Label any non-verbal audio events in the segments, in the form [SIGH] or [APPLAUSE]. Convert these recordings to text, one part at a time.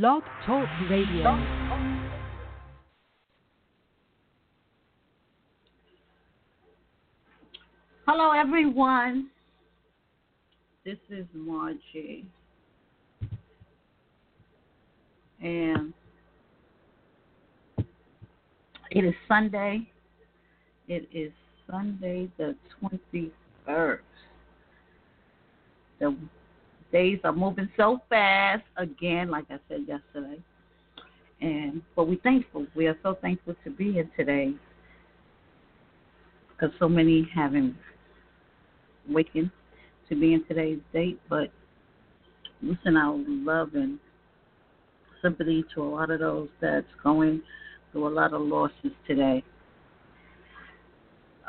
Blog Talk Radio. Hello, everyone. This is Margie. And it is Sunday. It is Sunday the 21st. The days are moving so fast again, like I said yesterday. And but we're thankful. We are so thankful to be here today because so many haven't waken to be in today's date. But listen out, love and sympathy to a lot of those that's going through a lot of losses today.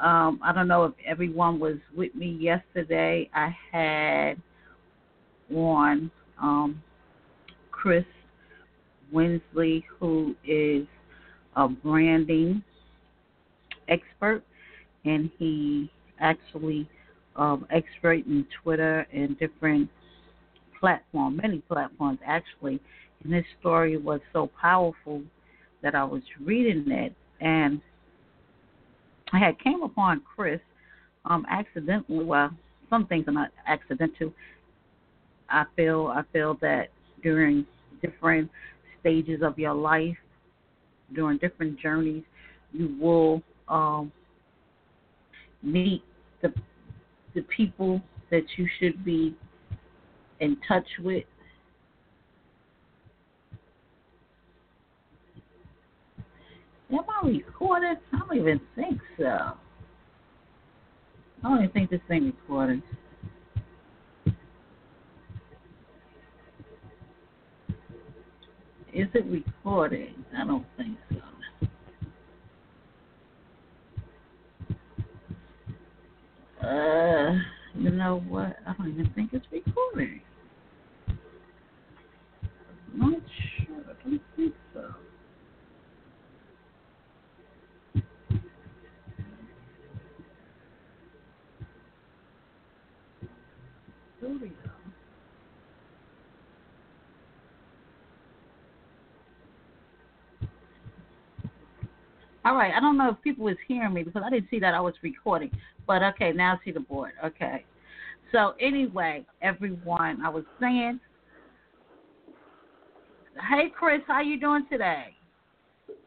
Um, I don't know if everyone was with me yesterday. I had on um, Chris Windley, who is a branding expert, and he actually um, expert in Twitter and different platforms, many platforms actually. And this story was so powerful that I was reading it, and I had came upon Chris um, accidentally. Well, some things are not accidental. I feel I feel that during different stages of your life, during different journeys, you will um, meet the the people that you should be in touch with. Am I recorded? I don't even think so. I don't even think this thing is recorded. Is it recording? I don't think so. Uh, you know what? I don't even think it's recording. I'm not sure. I don't think so. Studio. All right. I don't know if people was hearing me because I didn't see that I was recording. But okay, now I see the board. Okay. So anyway, everyone, I was saying, hey Chris, how you doing today?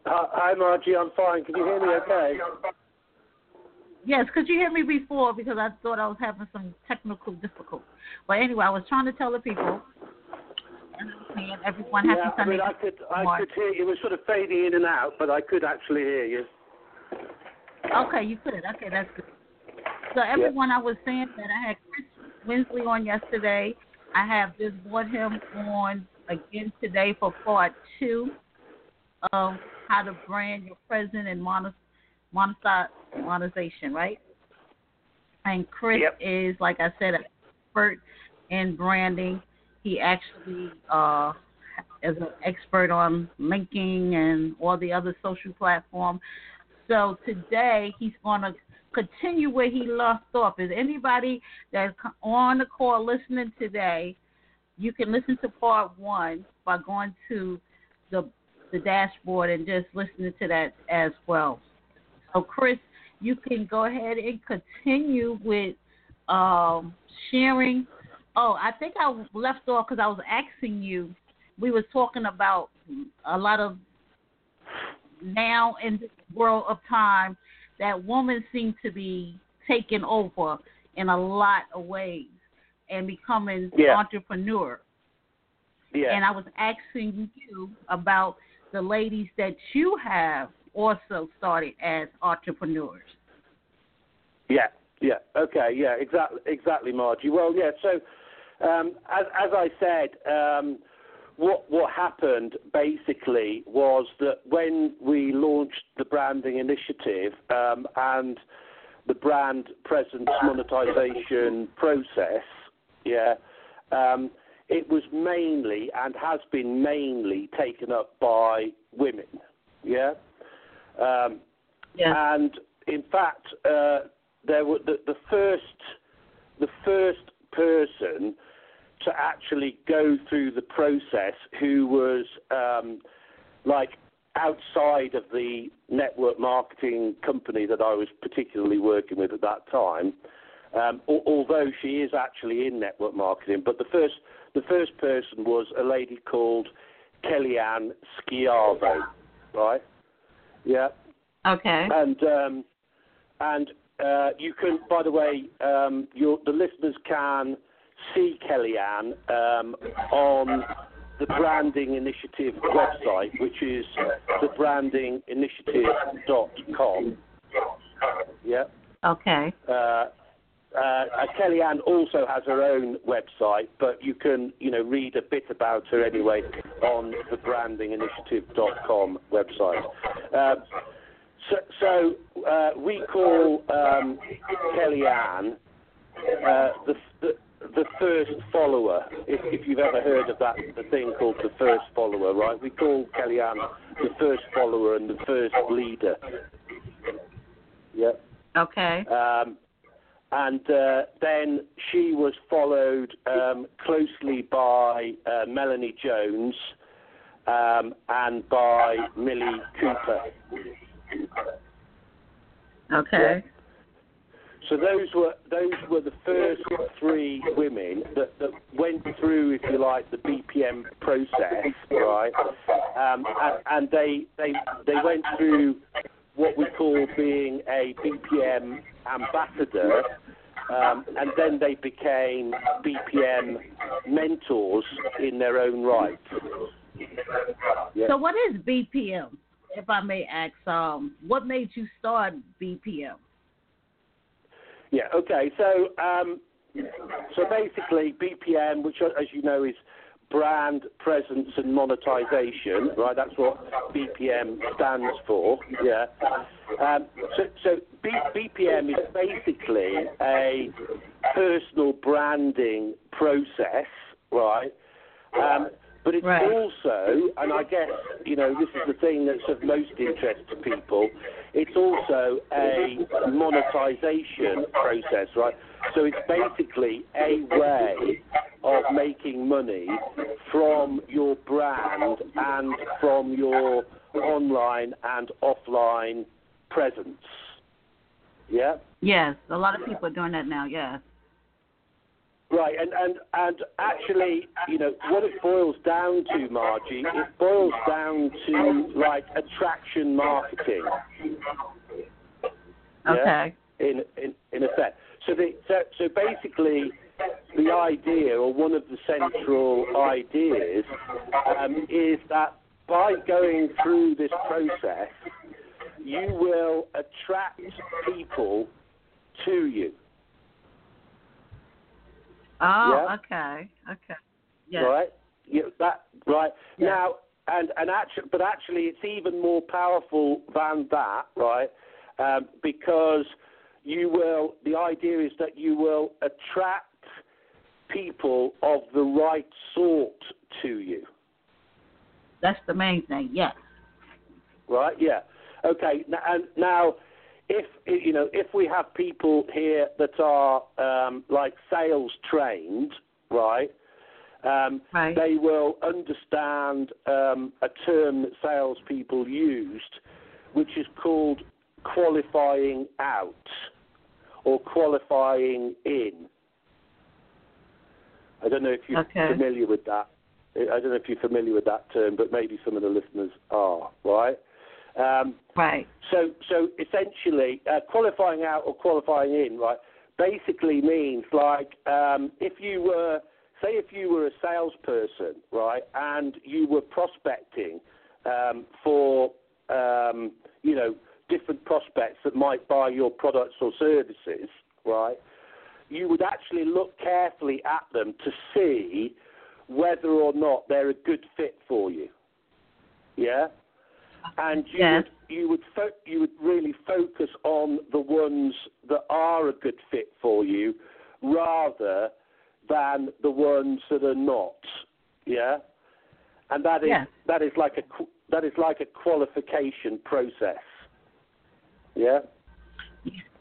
Uh, hi Margie, I'm fine. Can you hear me okay? Yes, could you hear me before? Because I thought I was having some technical difficulty. But anyway, I was trying to tell the people, and everyone happy yeah, Sunday. I mean, I could, I could hear you. It was sort of fading in and out, but I could actually hear you. Okay, you could. Okay, that's good. So everyone, I was saying that I had Chris Windley on yesterday. I have just brought him on again today for part two of how to brand your present and monetization, right? And Chris yep. is, like I said, an expert in branding. He actually uh, is an expert on LinkedIn and all the other social platforms. So today he's going to continue where he left off. Is anybody that's on the call listening today? You can listen to part one by going to the the dashboard and just listening to that as well. So, Chris, you can go ahead and continue with um, sharing. Oh, I think I left off because I was asking you. We were talking about a lot of now in this world of time that women seem to be taking over in a lot of ways and becoming yeah. entrepreneur. Yeah. And I was asking you about the ladies that you have also started as entrepreneurs. Yeah, yeah, okay, yeah, exactly, exactly, Margie. Well, yeah. So, um, as as I said, um, what what happened basically was that when we launched the branding initiative um, and the brand presence monetization process, yeah, um, it was mainly and has been mainly taken up by women, yeah, um, yeah. and in fact, uh, there were the, the first the first person to actually go through the process who was um, like outside of the network marketing company that I was particularly working with at that time. Um, al- although she is actually in network marketing, but the first the first person was a lady called Kellyanne Schiavo, right? Yeah, Okay. and um, and uh, you can, by the way, um, your, the listeners can see Kellyanne um, on the Branding Initiative website, which is thebrandinginitiative.com. Yeah. Okay. Uh, uh, Kellyanne also has her own website, but you can, you know, read a bit about her anyway on the brandinginitiative.com website. Uh, so, so uh, we call um, Kellyanne uh, the, the the first follower. If, if you've ever heard of that, the thing called the first follower, right? We call Kellyanne the first follower and the first leader. Yeah. Okay. Um, and uh, then she was followed um, closely by uh, Melanie Jones um, and by Millie Cooper. Okay. So those were those were the first three women that, that went through, if you like, the BPM process, right? Um, and, and they they they went through what we call being a BPM ambassador, um, and then they became BPM mentors in their own right. Yeah. So what is BPM? If I may ask, um, what made you start BPM? Yeah. Okay. So, um, so basically, BPM, which, as you know, is brand presence and monetization, right? That's what BPM stands for. Yeah. Um, so, so B, BPM is basically a personal branding process, right? Um, but it's Right. also, and I guess you know this is the thing that's of most interest to people. It's also a monetization process, right? So it's basically a way of making money from your brand and from your online and offline presence. Yeah. Yes, a lot of people are doing that now. Yes. Right, and, and and actually, you know, what it boils down to, Margie, it boils down to like attraction marketing. Yeah? Okay. In in in effect. So the so so basically, the idea or one of the central ideas um, is that by going through this process, you will attract people to you. Oh, Yeah. okay. Okay. Yes. Right? Yeah, that right Yeah. now, and and actually, but actually, it's even more powerful than that, right? Um, because you will. The idea is that you will attract people of the right sort to you. That's the main thing. Yes. Right? Yeah. Okay. And now, if you know, if we have people here that are um, like sales trained, right? Um, Right. They will understand um, a term that salespeople used, which is called qualifying out or qualifying in. I don't know if you're Okay. familiar with that. I don't know if you're familiar with that term, but maybe some of the listeners are, right? Um, Right. so, so essentially, uh, qualifying out or qualifying in, right, basically means like um, if you were, say, if you were a salesperson, right, and you were prospecting um, for, um, you know, different prospects that might buy your products or services, right, you would actually look carefully at them to see whether or not they're a good fit for you. Yeah and you Yes. would you would fo- you would really focus on the ones that are a good fit for you, rather than the ones that are not. Yeah, and that is Yes. that is like a that is like a qualification process. Yeah.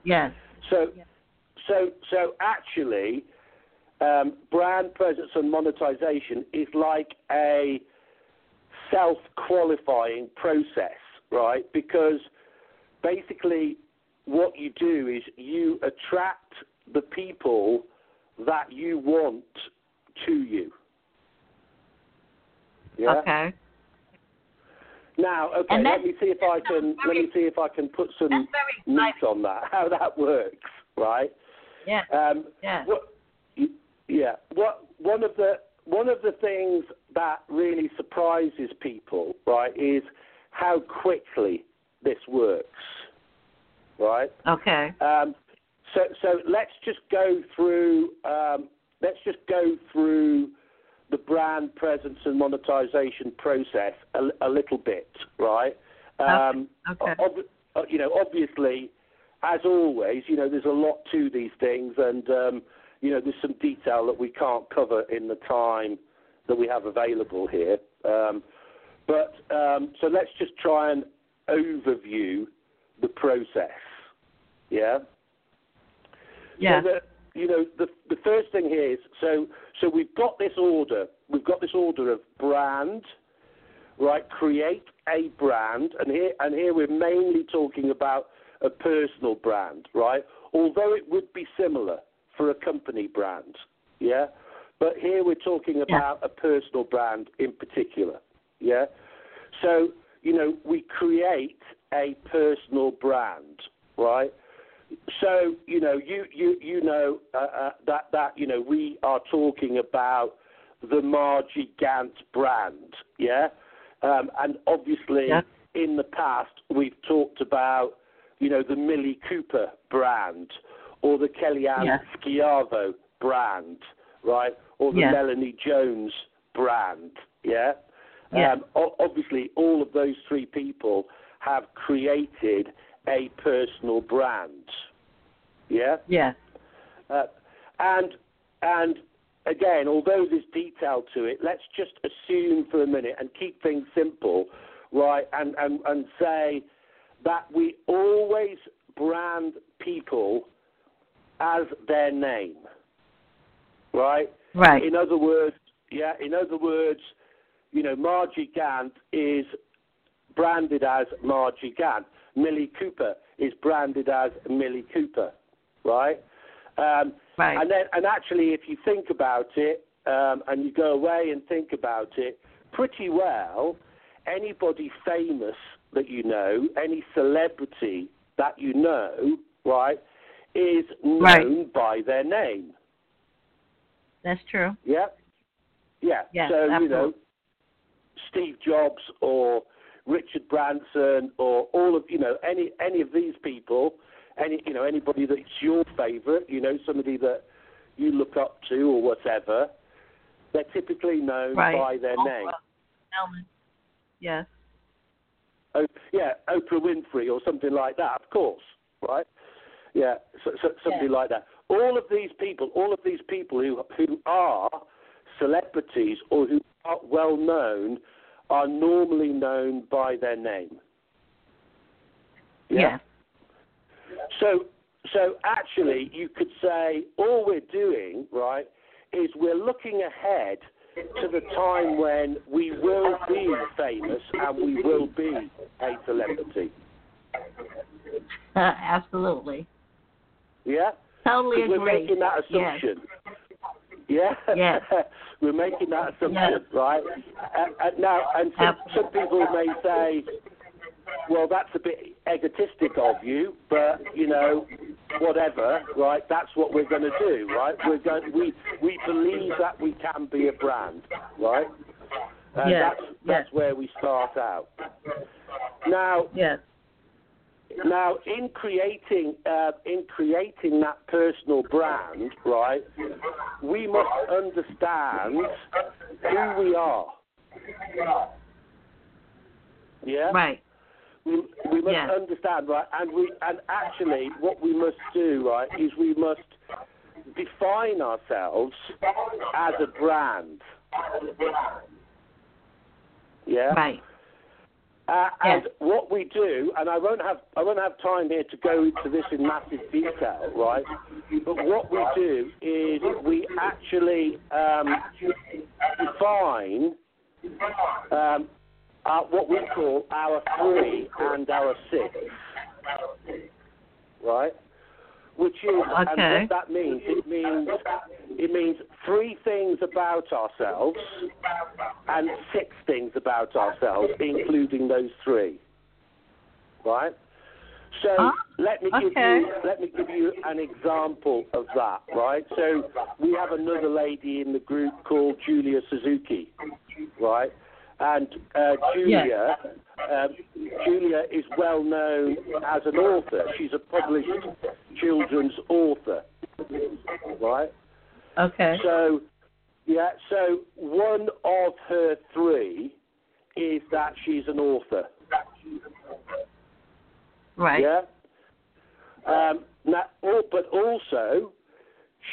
Yes. So, so, so actually, um, brand presence and monetization is like a self qualifying process, right? Because basically, what you do is you attract the people that you want to you. Yeah. Okay. Now, okay, let me see if I can let me see if I can put some meat on that. [LAUGHS] How that works, right? Yeah. Um, Yeah. what, yeah. What one of the one of the things that really surprises people, right, is how quickly this works, right? Okay. Um, so so let's just go through um, let's just go through the brand presence and monetization process a, a little bit, right? Um, Okay. ob- uh, you know, obviously, as always, you know, there's a lot to these things, and um, you know, there's some detail that we can't cover in the time that we have available here. Um, but um, so let's just try and overview the process. Yeah. Yeah. So the, you know, the the first thing here is so so we've got this order. We've got this order of brand, right? Create a brand, and here and here we're mainly talking about a personal brand, right? Although it would be similar for a company brand, yeah. But here we're talking Yeah. about a personal brand in particular, yeah. So you know, we create a personal brand, right? So you know, you you you know uh, uh, that that you know we are talking about the Margie Gant brand, yeah, um, and obviously Yeah. in the past we've talked about you know the Millie Cooper brand or the Kellyanne Yeah. Schiavo brand, right, or the Yeah. Melanie Jones brand, yeah. Yeah. Um, o- obviously, all of those three people have created a personal brand. Yeah, Yeah. uh, and and again, although there's detail to it, let's just assume for a minute and keep things simple, right? And and and say that we always brand people as their name, right? Right. In other words, yeah, in other words, you know, Margie Gant is branded as Margie Gant. Millie Cooper is branded as Millie Cooper, right? Um, Right. And then, and actually, if you think about it, um, and you go away and think about it, pretty well, anybody famous that you know, any celebrity that you know, right, is known Right. by their name. That's true. Yeah. Yeah. Yes, so, you know. Steve Jobs or Richard Branson or all of, you know, any any of these people, any you know, anybody that's your favorite, you know, somebody that you look up to or whatever, they're typically known Right. by their name. Oprah, Elman. Yes. Oh, yeah, Oprah Winfrey or something like that, of course, right? Yeah, so, so, something Yeah. like that. All of these people, all of these people who who are celebrities or who are well known, are normally known by their name. Yeah. So, so actually, you could say all we're doing, right, is we're looking ahead to the time when we will be famous and we will be a celebrity. [LAUGHS] absolutely. Yeah? Totally agree. We're making that Yes. assumption. Yeah? Yes. [LAUGHS] we're making that assumption, Yes. right? And, and now, and some, some people may say, well, that's a bit egotistic of you, but, you know, whatever, right? That's what we're going to do, right? We're going, we, we believe that we can be a brand, right? And Yes, that's, that's yes. where we start out. Now, Yes. Now, in creating uh, in creating that personal brand, right, we must understand who we are. Yeah. Right. We, we must Yeah. understand, right, and we and actually, what we must do, right, is we must define ourselves as a brand. Yeah. Right. Uh, and Yes. what we do, and I won't have I won't have time here to go into this in massive detail, right? But what we do is we actually um, define um, uh, what we call our three and our six, right? Which is, and Okay. what that means, it means it means three things about ourselves and six things about ourselves, including those three, right? So Huh? let me give Okay. you let me give you an example of that, right? So we have another lady in the group called Julia Suzuki, right? And uh, Julia, um, Julia is well known as an author. She's a published children's author, right? Okay. So, yeah, so one of her three is that she's an author. Right. Yeah. Um, now, but also,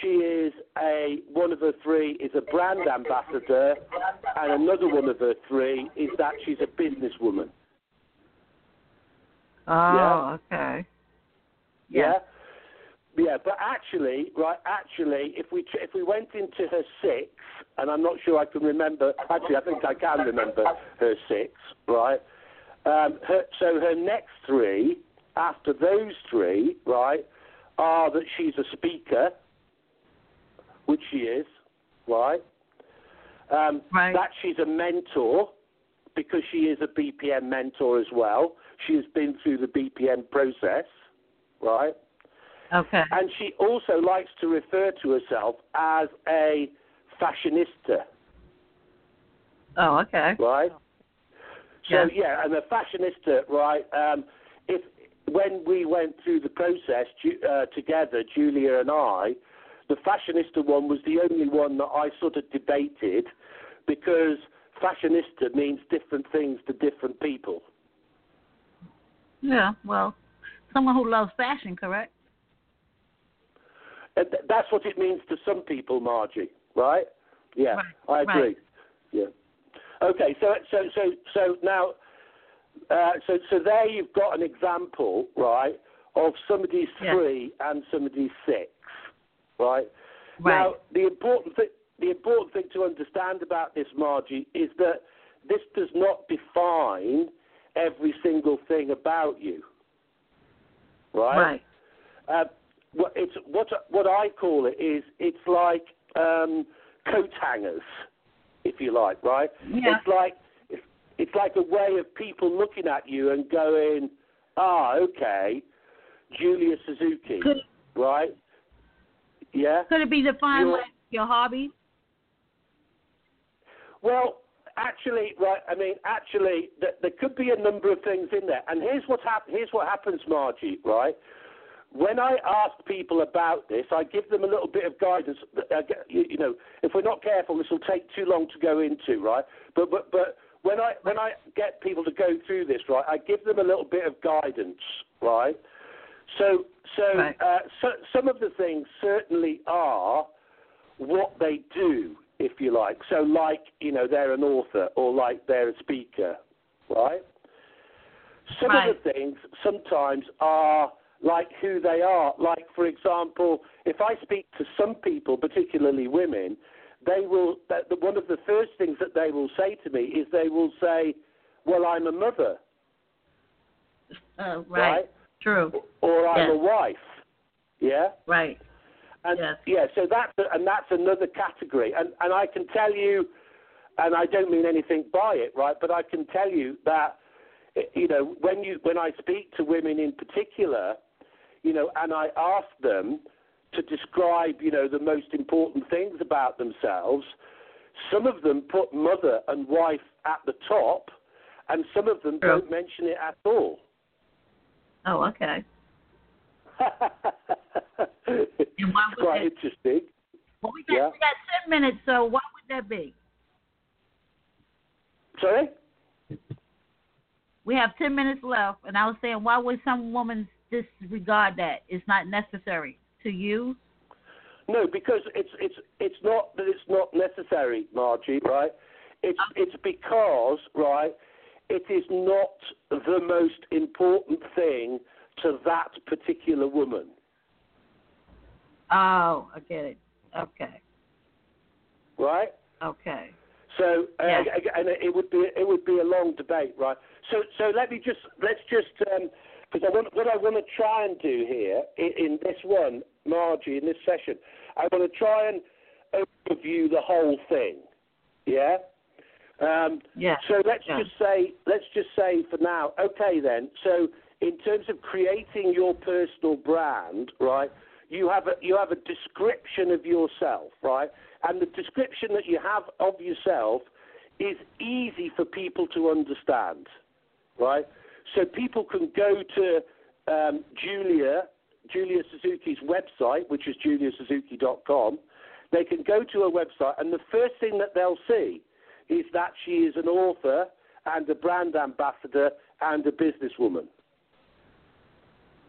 she is a one of her three is a brand ambassador, and another one of her three is that she's a businesswoman. Oh, okay. Yeah. Yeah, but actually, right? Actually, if we if we went into her six, and I'm not sure I can remember. Actually, I think I can remember her six, right? Um, her, so her next three, after those three, right, are that she's a speaker, which she is, right? Um, Right. That she's a mentor, because she is a BPM mentor as well. She has been through the BPM process, right? Okay. And she also likes to refer to herself as a fashionista, Oh, okay. right? So Yeah. yeah, and a fashionista, right? Um, if when we went through the process uh, together, Julia and I, the fashionista one was the only one that I sort of debated because fashionista means different things to different people. Yeah. Well, someone who loves fashion, correct? And th- that's what it means to some people, Margie. Right? Yeah, Right, I agree. right. Yeah. Okay, so so so so now, uh, so so there you've got an example, right, of somebody's Yeah. three and somebody's six, right? Right. Now the important thing the important thing to understand about this, Margie, is that this does not define every single thing about you, right? Right. Uh, what it's what what I call it is it's like um, coat hangers, if you like, right? Yeah. It's like it's, it's like a way of people looking at you and going, ah, okay, Julia Suzuki, Could right? Yeah. could it be defined like your hobby? Well, actually, right. I mean, actually, th- there could be a number of things in there. And here's what hap- Here's what happens, Margie. Right. When I ask people about this, I give them a little bit of guidance. You, you know, if we're not careful, this will take too long to go into, right? But but but when I when I get people to go through this, right, I give them a little bit of guidance, right? So so, Right. uh, so some of the things certainly are what they do, if you like. So, like, you know, they're an author or like they're a speaker, right? Some Right. of the things sometimes are like who they are. Like, for example, if I speak to some people, particularly women, they will, one of the first things that they will say to me is they will say, Well, I'm a mother, Uh, right. right? True. Or I'm Yes. a wife. Yeah? Right. And Yes. yeah, so that's and that's another category. And and I can tell you, and I don't mean anything by it, right? But I can tell you that eh, you know when you when I speak to women in particular, you know, and I ask them to describe you know the most important things about themselves, some of them put mother and wife at the top, and some of them don't mention it at all. Oh, okay. [LAUGHS] And why it's would quite that- interesting. Well, we got Yeah. we got ten minutes, so why would that be? Sorry. We have ten minutes left, and I was saying, why would some women disregard that? It's not necessary to you. No, because it's it's it's not that it's not necessary, Margie. Right? It's it's because right. It is not the most important thing to that particular woman. Oh, I get it. Okay. Right? Okay. So, uh, Yeah. and it would be it would be a long debate, right? So, so let me just let's just because I want what I want to try and do here in, in this one, Margie, in this session, I want to try and overview the whole thing. Yeah. Um, Yeah. so let's Yeah. just say let's just say for now, okay then. So in terms of creating your personal brand, right? You have a you have a description of yourself, right? And the description that you have of yourself is easy for people to understand, right? So people can go to um, Julia Julia Suzuki's website, which is juliasuzuki.com. They can go to her website, and the first thing that they'll see is that she is an author and a brand ambassador and a businesswoman.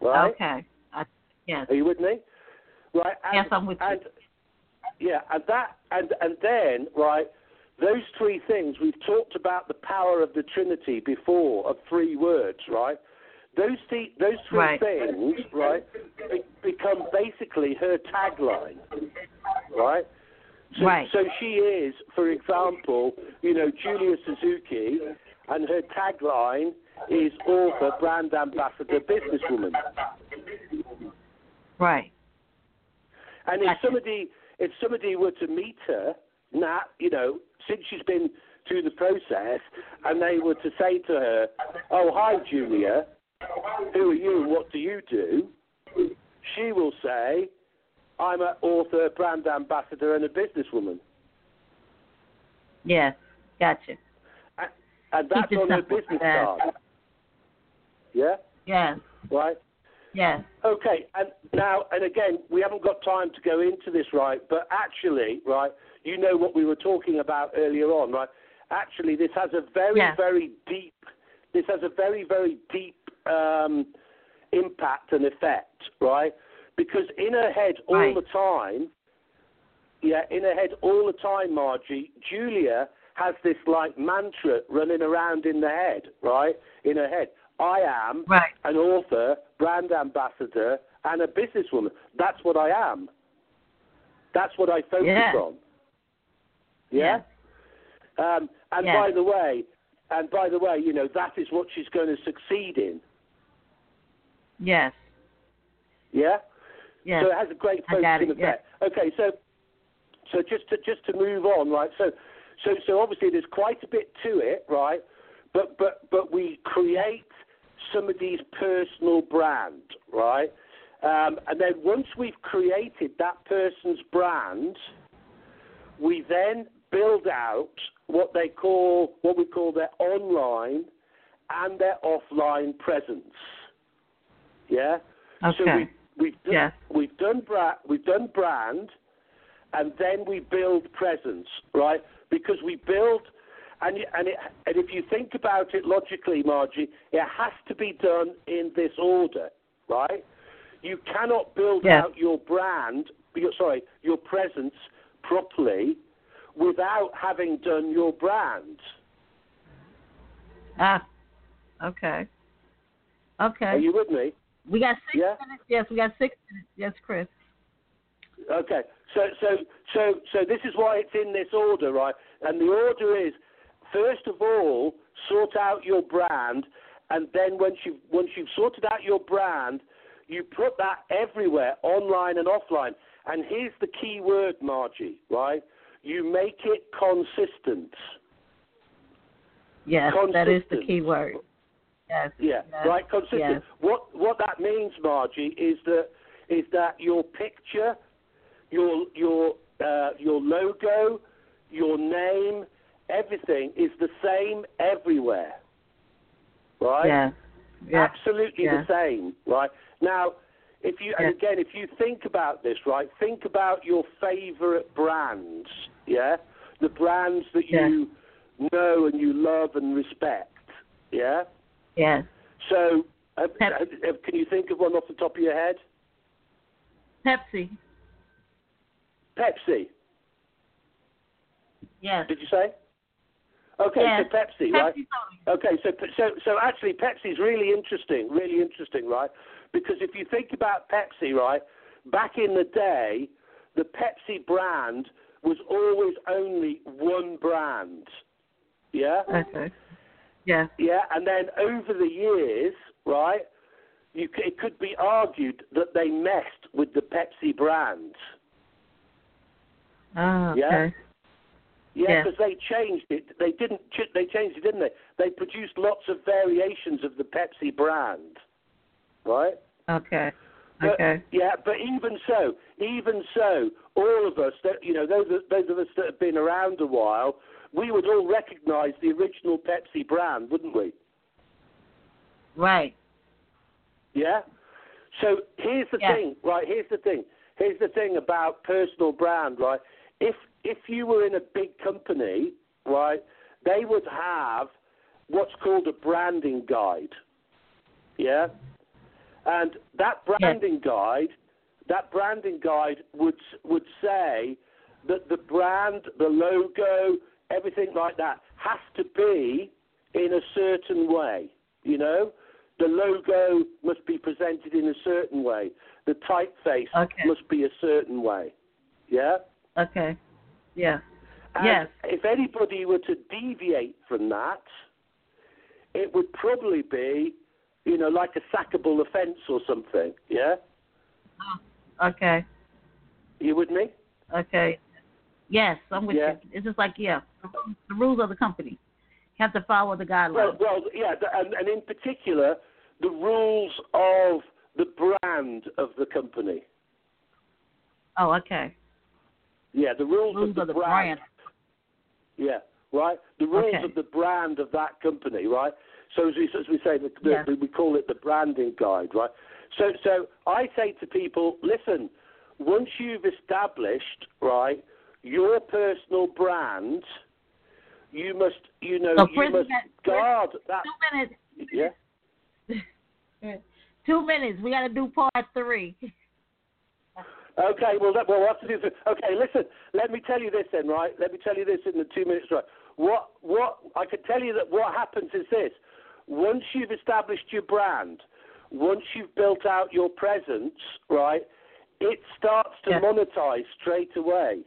Right? Okay. I, yes. Are you with me? Right. And, Yes, I'm with you. Yeah, and that and and then right, those three things we've talked about the power of the Trinity before of three words, right? Those three those three Right. things, right, be, become basically her tagline, right? So, Right. so she is, for example, you know, Julia Suzuki, and her tagline is author, brand ambassador, businesswoman. Right. And if somebody if somebody were to meet her, now you know, since she's been through the process, and they were to say to her, "Oh, hi, Julia, who are you? What do you do?" She will say, "I'm an author, brand ambassador, and a businesswoman." Yes. Gotcha. A- And that's on simple. business card. Yeah, Yes. right. Yes. Okay, and now, and again, we haven't got time to go into this, right? But actually, right, you know what we were talking about earlier on, right? Actually, this has a very, Yeah. very deep, this has a very, very deep um, impact and effect, right? Because in her head all Right. the time, yeah, in her head all the time, Margie, Julia has this like mantra running around in the head, right? In her head. I am Right. an author, brand ambassador, and a businesswoman. That's what I am. That's what I focus Yeah. on. Yeah. Um, and Yeah. by the way, and by the way, you know that is what she's going to succeed in. Yes. Yeah. Yes. So it has a great focusing effect. Okay, so so just to just to move on, right? So so so obviously there's quite a bit to it, right? But but but we create somebody's personal brand, right? Um, and then once we've created that person's brand, we then build out what they call what we call their online and their offline presence. Yeah. So Okay. we, we've done, Yes. we've done bra- we've done brand, and then we build presence, right? Because we build, and and it, and if you think about it logically, Margie, it has to be done in this order, right? You cannot build Yes. out your brand, your, sorry, your presence properly without having done your brand. Ah. Okay. Okay. Are you with me? We got six Yeah? minutes. Yes, we got six minutes. Yes, Chris. Okay, so so so so this is why it's in this order, right? And the order is first of all sort out your brand, and then once you've once you've sorted out your brand, you put that everywhere, online and offline. And here's the key word, Margie, right? You make it consistent. Yes, that is the key word. Yes. Yeah, yes, right. Consistent. Yes. What what that means, Margie, is that is that your picture, your your uh, your logo, your name, everything is the same everywhere. Right. Yeah. Absolutely Yeah. the same. Right. Now, if you and again, if you think about this, right, think about your favorite brands. Yeah, the brands that you know and you love and respect. Yeah. Yes. So, uh, uh, can you think of one off the top of your head? Pepsi. Pepsi, Yes. did you say? Okay, Yes. so Pepsi, right? Pepsi soda. Okay, so so so actually, Pepsi's really interesting, really interesting, right? Because if you think about Pepsi, right, back in the day, the Pepsi brand was always only one brand. Yeah, Okay. Yeah. yeah, and then over the years, right, you c- it could be argued that they messed with the Pepsi brand. Oh, Yeah. okay. Yeah, Yeah. because they changed it. They didn't. ch- They changed it, didn't they? They produced lots of variations of the Pepsi brand, right? Okay. But, Okay. Yeah, but even so, even so, all of us, that you know, those those of us that have been around a while, we would all recognise the original Pepsi brand, wouldn't we? Right. Yeah. So here's the Yeah. thing, right? Here's the thing. Here's the thing about personal brand, right? If if you were in a big company, right, they would have what's called a branding guide. Yeah. And that branding guide, that branding guide would would say that the brand, the logo, everything like that has to be in a certain way. You know, the logo must be presented in a certain way. The typeface Okay. must be a certain way. Yeah. Okay. Yeah. And Yes. If anybody were to deviate from that, it would probably be, you know, like a sackable offence or something. Yeah. Oh, okay. You with me? Okay. Yes, I'm with Yeah. you. It's just like yeah, the rules- of the company. You have to follow the guidelines. well, yeah, th- and, and in particular, the rules of the brand of the company. oh, okay. Yeah, the rules, Rules of the, of the brand. Yeah, right. The rules Okay. of the brand of that company, right? So as we, as we say, the, the, Yeah. we call it the branding guide, right? So, so I say to people, listen, once you've established, right, your personal brand, you must, you know, So you must that- guard that. Two minutes. Yeah. [LAUGHS] Two minutes. We got to do part three. Okay, well, that, well, what to do? Okay, listen. Let me tell you this then, right? Let me tell you this in the two minutes, right? What, what I can tell you that what happens is this: once you've established your brand, once you've built out your presence, right, it starts to monetize straight away.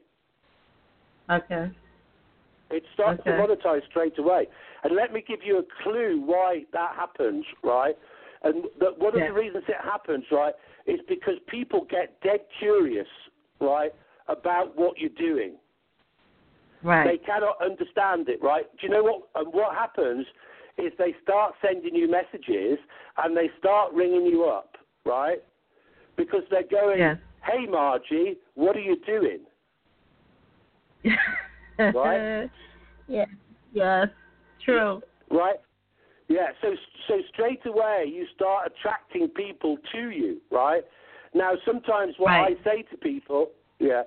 Okay. It starts to monetize straight away. And let me give you a clue why that happens, right? And that one Yeah. of the reasons it happens, right, is because people get dead curious, right, about what you're doing. Right. They cannot understand it, right? Do you know what? And what happens is they start sending you messages and they start ringing you up, right? Because they're going, Yes. "Hey, Margie, what are you doing?" Right? [LAUGHS] Yeah. Yes. True. right? Yeah, so so straight away you start attracting people to you, right? Now sometimes what Right. I say to people, yeah,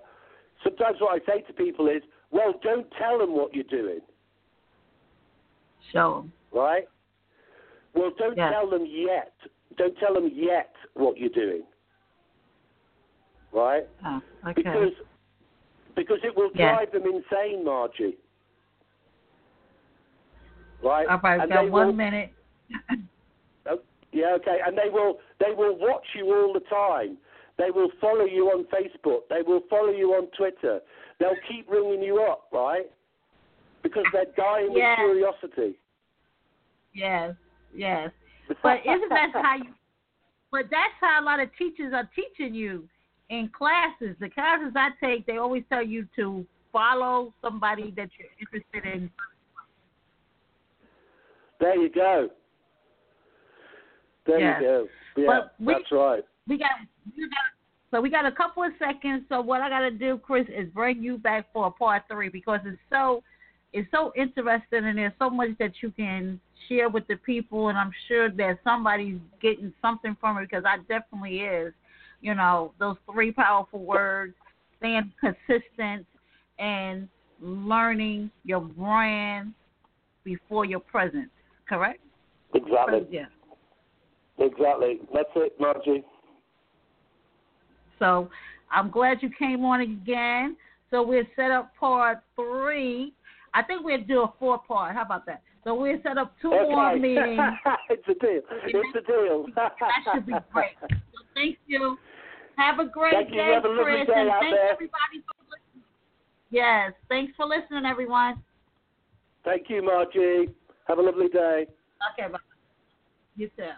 sometimes what I say to people is, well, don't tell them what you're doing, Show them. right? Well, don't Yeah. tell them yet. Don't tell them yet what you're doing, right? Oh, okay. Because because it will Yeah. drive them insane, Margie. Right? All right. And got one will- minute. [COUGHS] Oh, yeah, okay. And they will they will watch you all the time. They will follow you on Facebook. They will follow you on Twitter. They'll keep ringing you up, right? Because they're dying Yeah. with curiosity. yes. Yes. [LAUGHS] But isn't that how you? But that's how a lot of teachers are teaching you in classes. The classes I take, they always tell you to follow somebody that you're interested in. There you go. There you go. Yeah, we- that's right. We got, we got. So we got a couple of seconds. So what I got to do, Chris, is bring you back for a part three because it's so, it's so interesting and there's so much that you can share with the people, and I'm sure that somebody's getting something from it because I definitely is. You know, those three powerful words: staying consistent and learning your brand before your presence. Correct? Exactly. Yeah. Exactly. That's it, Margie. So I'm glad you came on again. So we'll set up part three. I think we'll do a four part. How about that? So we'll set up two okay. more meetings. [LAUGHS] it's a deal. It's a deal. [LAUGHS] that should be great. [LAUGHS] So thank you. Have a great Thank you. day, a Chris, day and thanks there. everybody for listening. Yes, thanks for listening, everyone. Thank you, Margie. Have a lovely day. Okay, bye. You too.